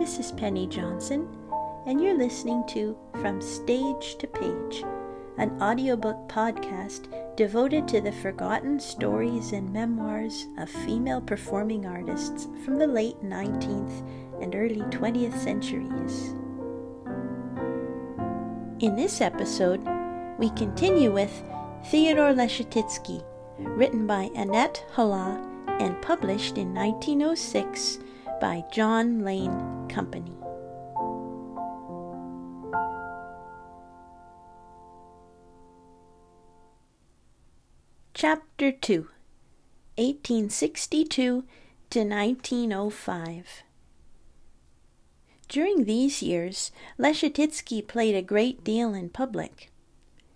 This is Penny Johnson, and you're listening to From Stage to Page, an audiobook podcast devoted to the forgotten stories and memoirs of female performing artists from the late 19th and early 20th centuries. In this episode, we continue with Theodore Leschetizky, written by Annette Hullah and published in 1906 by John Lane Company. Chapter 2 1862 to 1905 During these years, Leschetizky played a great deal in public.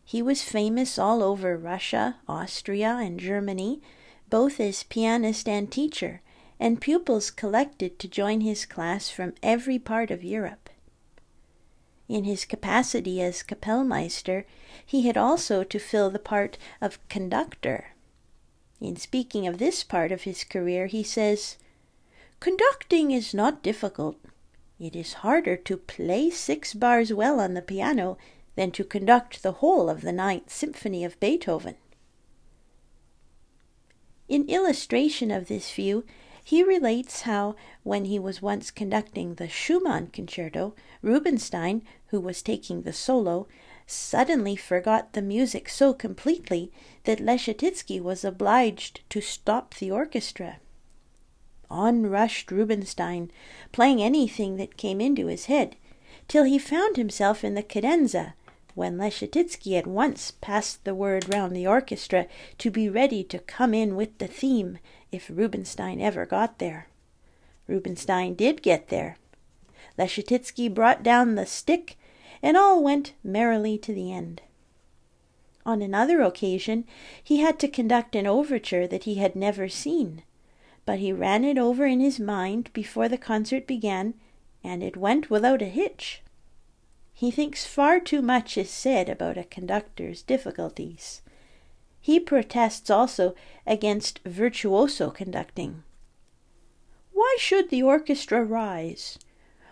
He was famous all over Russia, Austria, and Germany, both as pianist and teacher, and pupils collected to join his class from every part of Europe. In his capacity as Kapellmeister, he had also to fill the part of conductor. In speaking of this part of his career, he says, Conducting is not difficult. It is harder to play six bars well on the piano than to conduct the whole of the Ninth Symphony of Beethoven. In illustration of this view, he relates how, when he was once conducting the Schumann concerto, Rubinstein, who was taking the solo, suddenly forgot the music so completely that Leschetizky was obliged to stop the orchestra. On rushed Rubinstein, playing anything that came into his head, till he found himself in the cadenza, when Leschetizky at once passed the word round the orchestra to be ready to come in with the theme if Rubinstein ever got there. Rubinstein did get there. Leschetizky brought down the stick, and all went merrily to the end. On another occasion, he had to conduct an overture that he had never seen, but he ran it over in his mind before the concert began, and it went without a hitch. He thinks far too much is said about a conductor's difficulties. He protests also against virtuoso conducting. Why should the orchestra rise?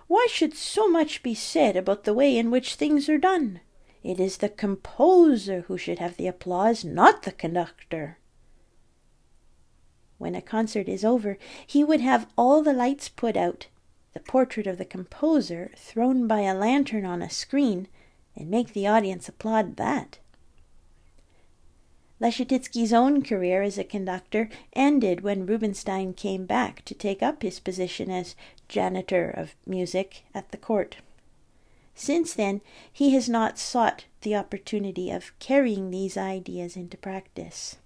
Why should so much be said about the way in which things are done? It is the composer who should have the applause, not the conductor. When a concert is over, he would have all the lights put out, the portrait of the composer thrown by a lantern on a screen, and make the audience applaud that. Leschetizky's own career as a conductor ended when Rubinstein came back to take up his position as janitor of music at the court. Since then, he has not sought the opportunity of carrying these ideas into practice.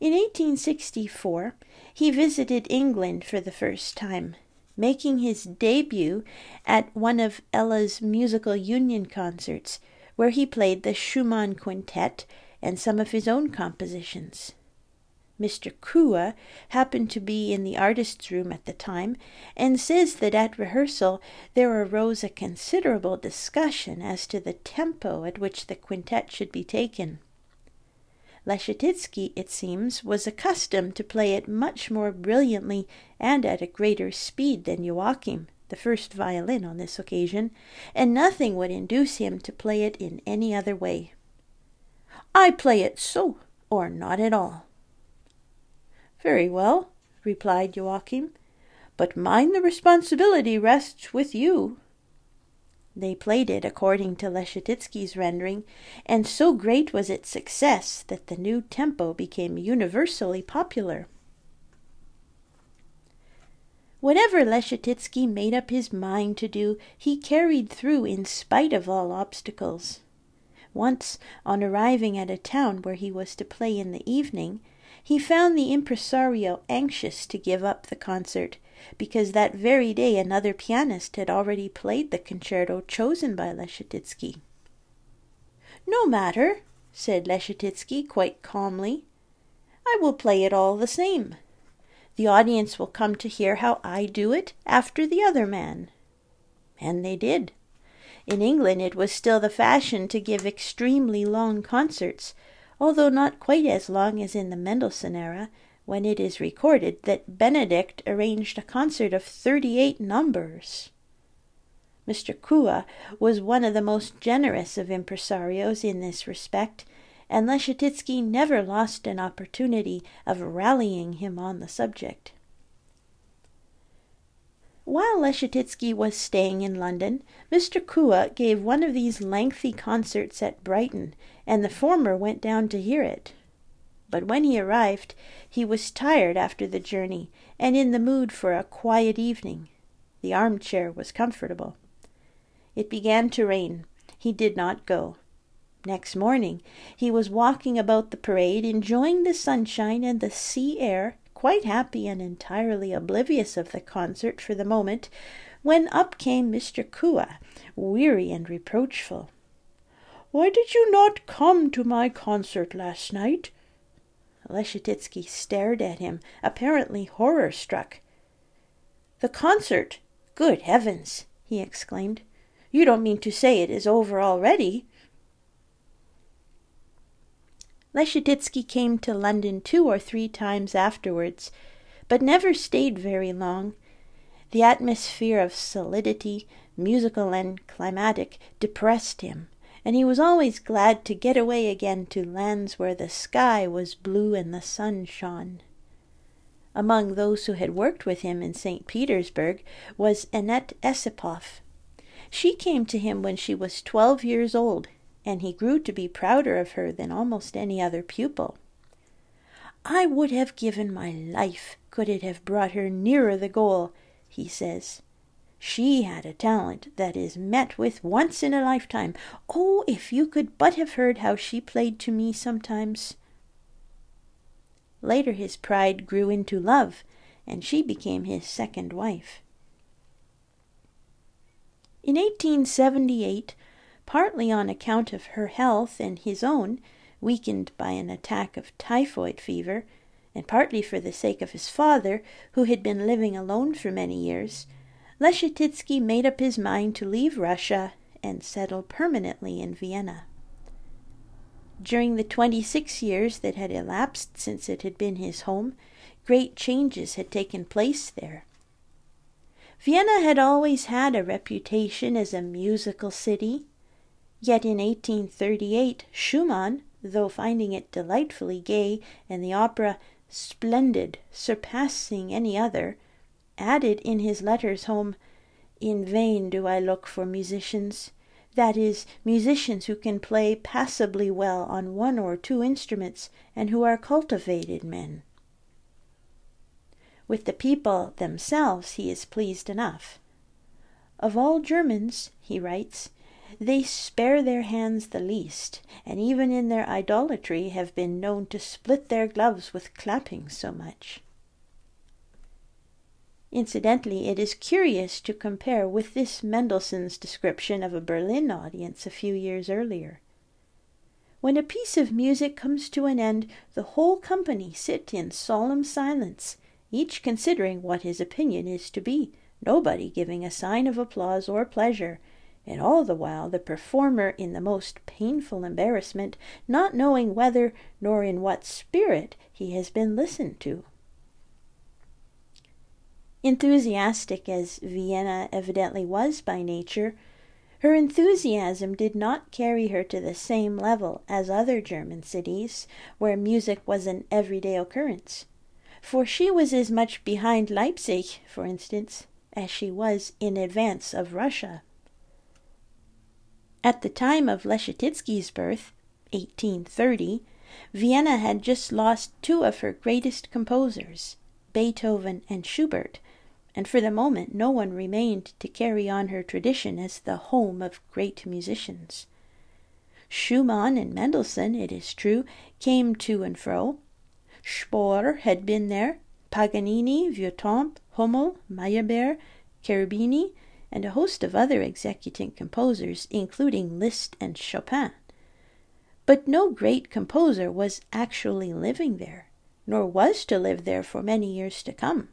In 1864, he visited England for the first time, making his debut at one of Ella's musical union concerts where he played the Schumann Quintet and some of his own compositions. Mr. Kuhe happened to be in the artist's room at the time, and says that at rehearsal there arose a considerable discussion as to the tempo at which the quintet should be taken. Leschetizky, it seems, was accustomed to play it much more brilliantly and at a greater speed than Joachim the first violin on this occasion, and nothing would induce him to play it in any other way. I play it so, or not at all. Very well, replied Joachim, but mind the responsibility rests with you. They played it according to Leschetizky's rendering, and so great was its success that the new tempo became universally popular. Whatever Leschetizky made up his mind to do, he carried through in spite of all obstacles. Once, on arriving at a town where he was to play in the evening, he found the impresario anxious to give up the concert, because that very day another pianist had already played the concerto chosen by Leschetizky. No matter, said Leschetizky quite calmly. I will play it all the same. The audience will come to hear how I do it after the other man. And they did. In England it was still the fashion to give extremely long concerts, although not quite as long as in the Mendelssohn era, when it is recorded that Benedict arranged a concert of 38 numbers. Mr. Kuhe was one of the most generous of impresarios in this respect, and Leschetizky never lost an opportunity of rallying him on the subject. While Leschetizky was staying in London, Mr. Kuhe gave one of these lengthy concerts at Brighton, and the former went down to hear it. But when he arrived, he was tired after the journey, and in the mood for a quiet evening. The armchair was comfortable. It began to rain. He did not go. Next morning he was walking about the parade, enjoying the sunshine and the sea air, quite happy and entirely oblivious of the concert for the moment, when up came Mr. Kuhe, weary and reproachful. Why did you not come to my concert last night? Leschetizky stared at him, apparently horror struck. The concert? Good heavens! he exclaimed. You don't mean to say it is over already? Leschetizky came to London two or three times afterwards, but never stayed very long. The atmosphere of solidity, musical and climatic, depressed him, and he was always glad to get away again to lands where the sky was blue and the sun shone. Among those who had worked with him in St. Petersburg was Annette Essipoff. She came to him when she was twelve years old and he grew to be prouder of her than almost any other pupil. I would have given my life could it have brought her nearer the goal, he says. She had a talent that is met with once in a lifetime. Oh, if you could but have heard how she played to me sometimes. Later his pride grew into love, and she became his second wife. In 1878, partly on account of her health and his own, weakened by an attack of typhoid fever, and partly for the sake of his father, who had been living alone for many years, Leschetizky made up his mind to leave Russia and settle permanently in Vienna. During the twenty six years that had elapsed since it had been his home, great changes had taken place there. Vienna had always had a reputation as a musical city, Yet in 1838 Schumann, though finding it delightfully gay and the opera splendid, surpassing any other, added in his letters home, In vain do I look for musicians, that is, musicians who can play passably well on one or two instruments and who are cultivated men. With the people themselves he is pleased enough. Of all Germans, he writes, they spare their hands the least, and even in their idolatry have been known to split their gloves with clapping so much. Incidentally, it is curious to compare with this Mendelssohn's description of a Berlin audience a few years earlier. When a piece of music comes to an end, the whole company sit in solemn silence, each considering what his opinion is to be, nobody giving a sign of applause or pleasure, and all the while the performer in the most painful embarrassment, not knowing whether nor in what spirit he has been listened to. Enthusiastic as Vienna evidently was by nature, her enthusiasm did not carry her to the same level as other German cities, where music was an everyday occurrence, for she was as much behind Leipzig, for instance, as she was in advance of Russia. At the time of Leschetizky's birth, 1830, Vienna had just lost two of her greatest composers, Beethoven and Schubert, and for the moment no one remained to carry on her tradition as the home of great musicians. Schumann and Mendelssohn, it is true, came to and fro. Spohr had been there, Paganini, Vieuxtemps, Hummel, Meyerbeer, Cherubini, and a host of other executant composers, including Liszt and Chopin. But no great composer was actually living there, nor was to live there for many years to come.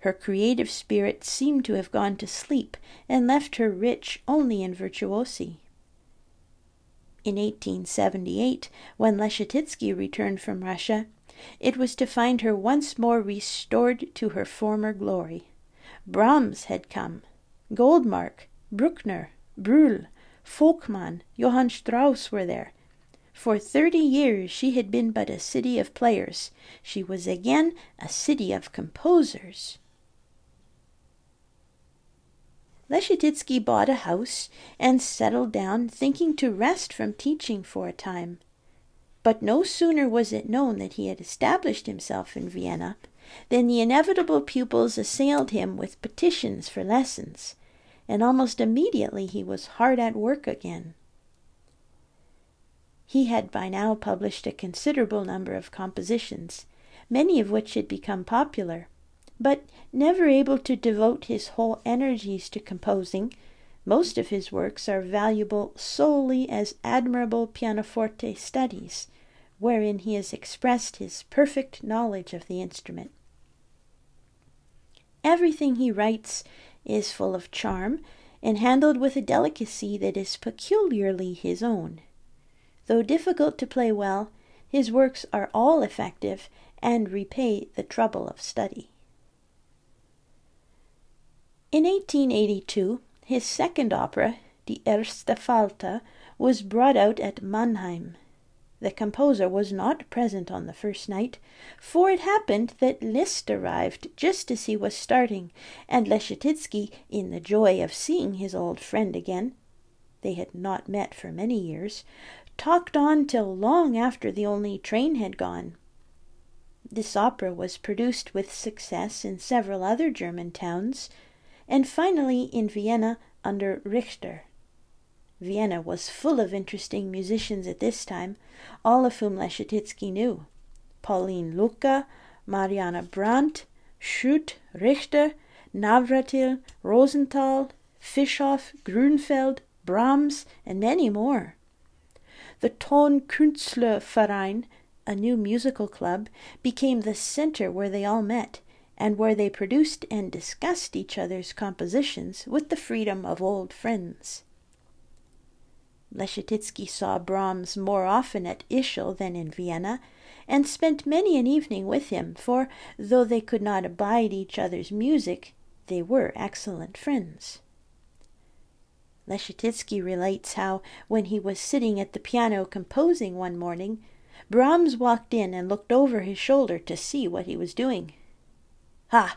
Her creative spirit seemed to have gone to sleep and left her rich only in virtuosi. In 1878, when Leschetizky returned from Russia, It was to find her once more restored to her former glory. Brahms had come, Goldmark, Bruckner, Brüll, Volkmann, Johann Strauss were there. For thirty years she had been but a city of players. She was again a city of composers. Leschetizky bought a house and settled down, thinking to rest from teaching for a time. But no sooner was it known that he had established himself in Vienna than the inevitable pupils assailed him with petitions for lessons, and almost immediately he was hard at work again. He had by now published a considerable number of compositions, many of which had become popular but never able to devote his whole energies to composing, most of his works are valuable solely as admirable pianoforte studies, wherein he has expressed his perfect knowledge of the instrument. Everything he writes is full of charm and handled with a delicacy that is peculiarly his own. Though difficult to play well, his works are all effective and repay the trouble of study. In 1882, his second opera, Die Erste Falte, was brought out at Mannheim. The composer was not present on the first night, for it happened that Liszt arrived just as he was starting, and Leschetizky, in the joy of seeing his old friend again they had not met for many years talked on till long after the only train had gone. This opera was produced with success in several other German towns and finally in Vienna under Richter. Vienna was full of interesting musicians at this time, all of whom Leschetizky knew. Pauline Lucca, Marianna Brandt, Schutt, Richter, Navratil, Rosenthal, Fischhof, Grünfeld, Brahms, and many more. The Tonkünstlerverein, a new musical club, became the center where they all met, and where they produced and discussed each other's compositions with the freedom of old friends. Leschetizky saw Brahms more often at Ischl than in Vienna, and spent many an evening with him, for though they could not abide each other's music, they were excellent friends. Leschetizky relates how, when he was sitting at the piano composing one morning, Brahms walked in and looked over his shoulder to see what he was doing. Ha!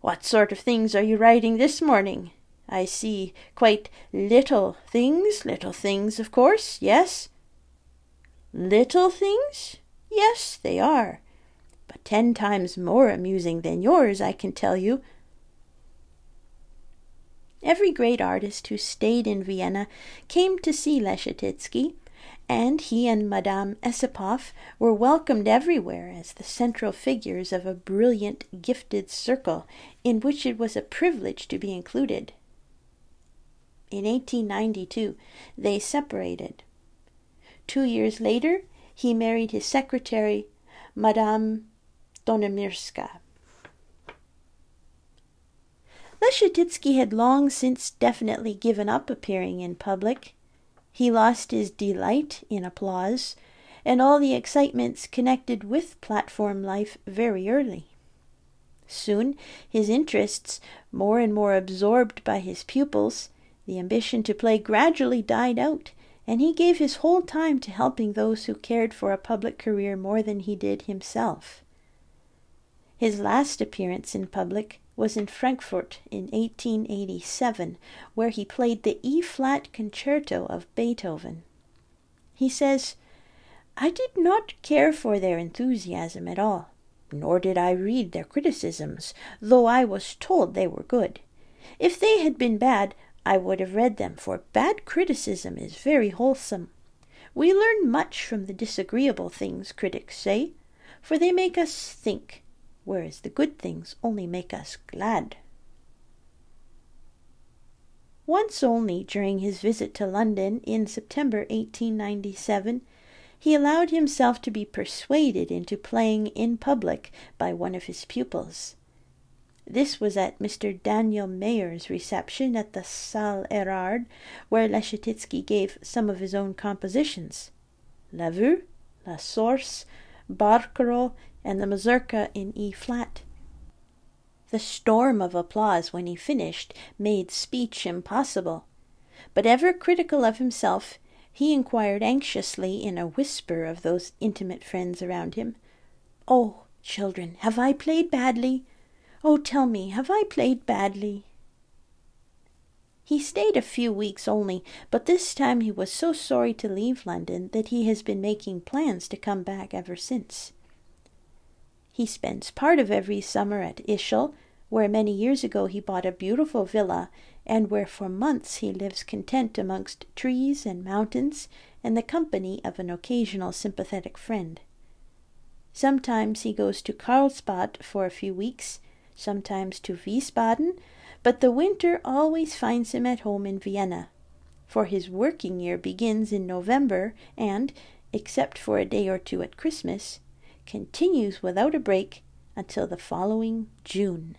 What sort of things are you writing this morning? I see quite little things, little things, of course, yes? Little things? Yes, they are, but ten times more amusing than yours, I can tell you. Every great artist who stayed in Vienna came to see Leschetizky, and he and Madame Essipoff were welcomed everywhere as the central figures of a brilliant, gifted circle in which it was a privilege to be included. In 1892, they separated. Two years later, he married his secretary, Madame Donemirska. Leschetizky had long since definitely given up appearing in public. He lost his delight in applause and all the excitements connected with platform life very early. Soon his interests, more and more absorbed by his pupils, the ambition to play gradually died out, and he gave his whole time to helping those who cared for a public career more than he did himself. His last appearance in public was in Frankfurt in 1887, where he played the E flat concerto of Beethoven. He says, I did not care for their enthusiasm at all, nor did I read their criticisms, though I was told they were good. If they had been bad, I would have read them, for bad criticism is very wholesome. We learn much from the disagreeable things critics say, for they make us think whereas the good things only make us glad. Once only during his visit to London in September 1897, he allowed himself to be persuaded into playing in public by one of his pupils. This was at Mr. Daniel Mayer's reception at the Salle Erard, where Leschetizky gave some of his own compositions La Vue, La Source, barcarolle, and the mazurka in E flat. The storm of applause when he finished made speech impossible. But ever critical of himself, he inquired anxiously in a whisper of those intimate friends around him, Oh, children, have I played badly? Oh, tell me, have I played badly? He stayed a few weeks only, but this time he was so sorry to leave London that he has been making plans to come back ever since. He spends part of every summer at Ischl, where many years ago he bought a beautiful villa, and where for months he lives content amongst trees and mountains and the company of an occasional sympathetic friend. Sometimes he goes to Karlsbad for a few weeks, sometimes to Wiesbaden, but the winter always finds him at home in Vienna, for his working year begins in November and, except for a day or two at Christmas, continues without a break until the following June.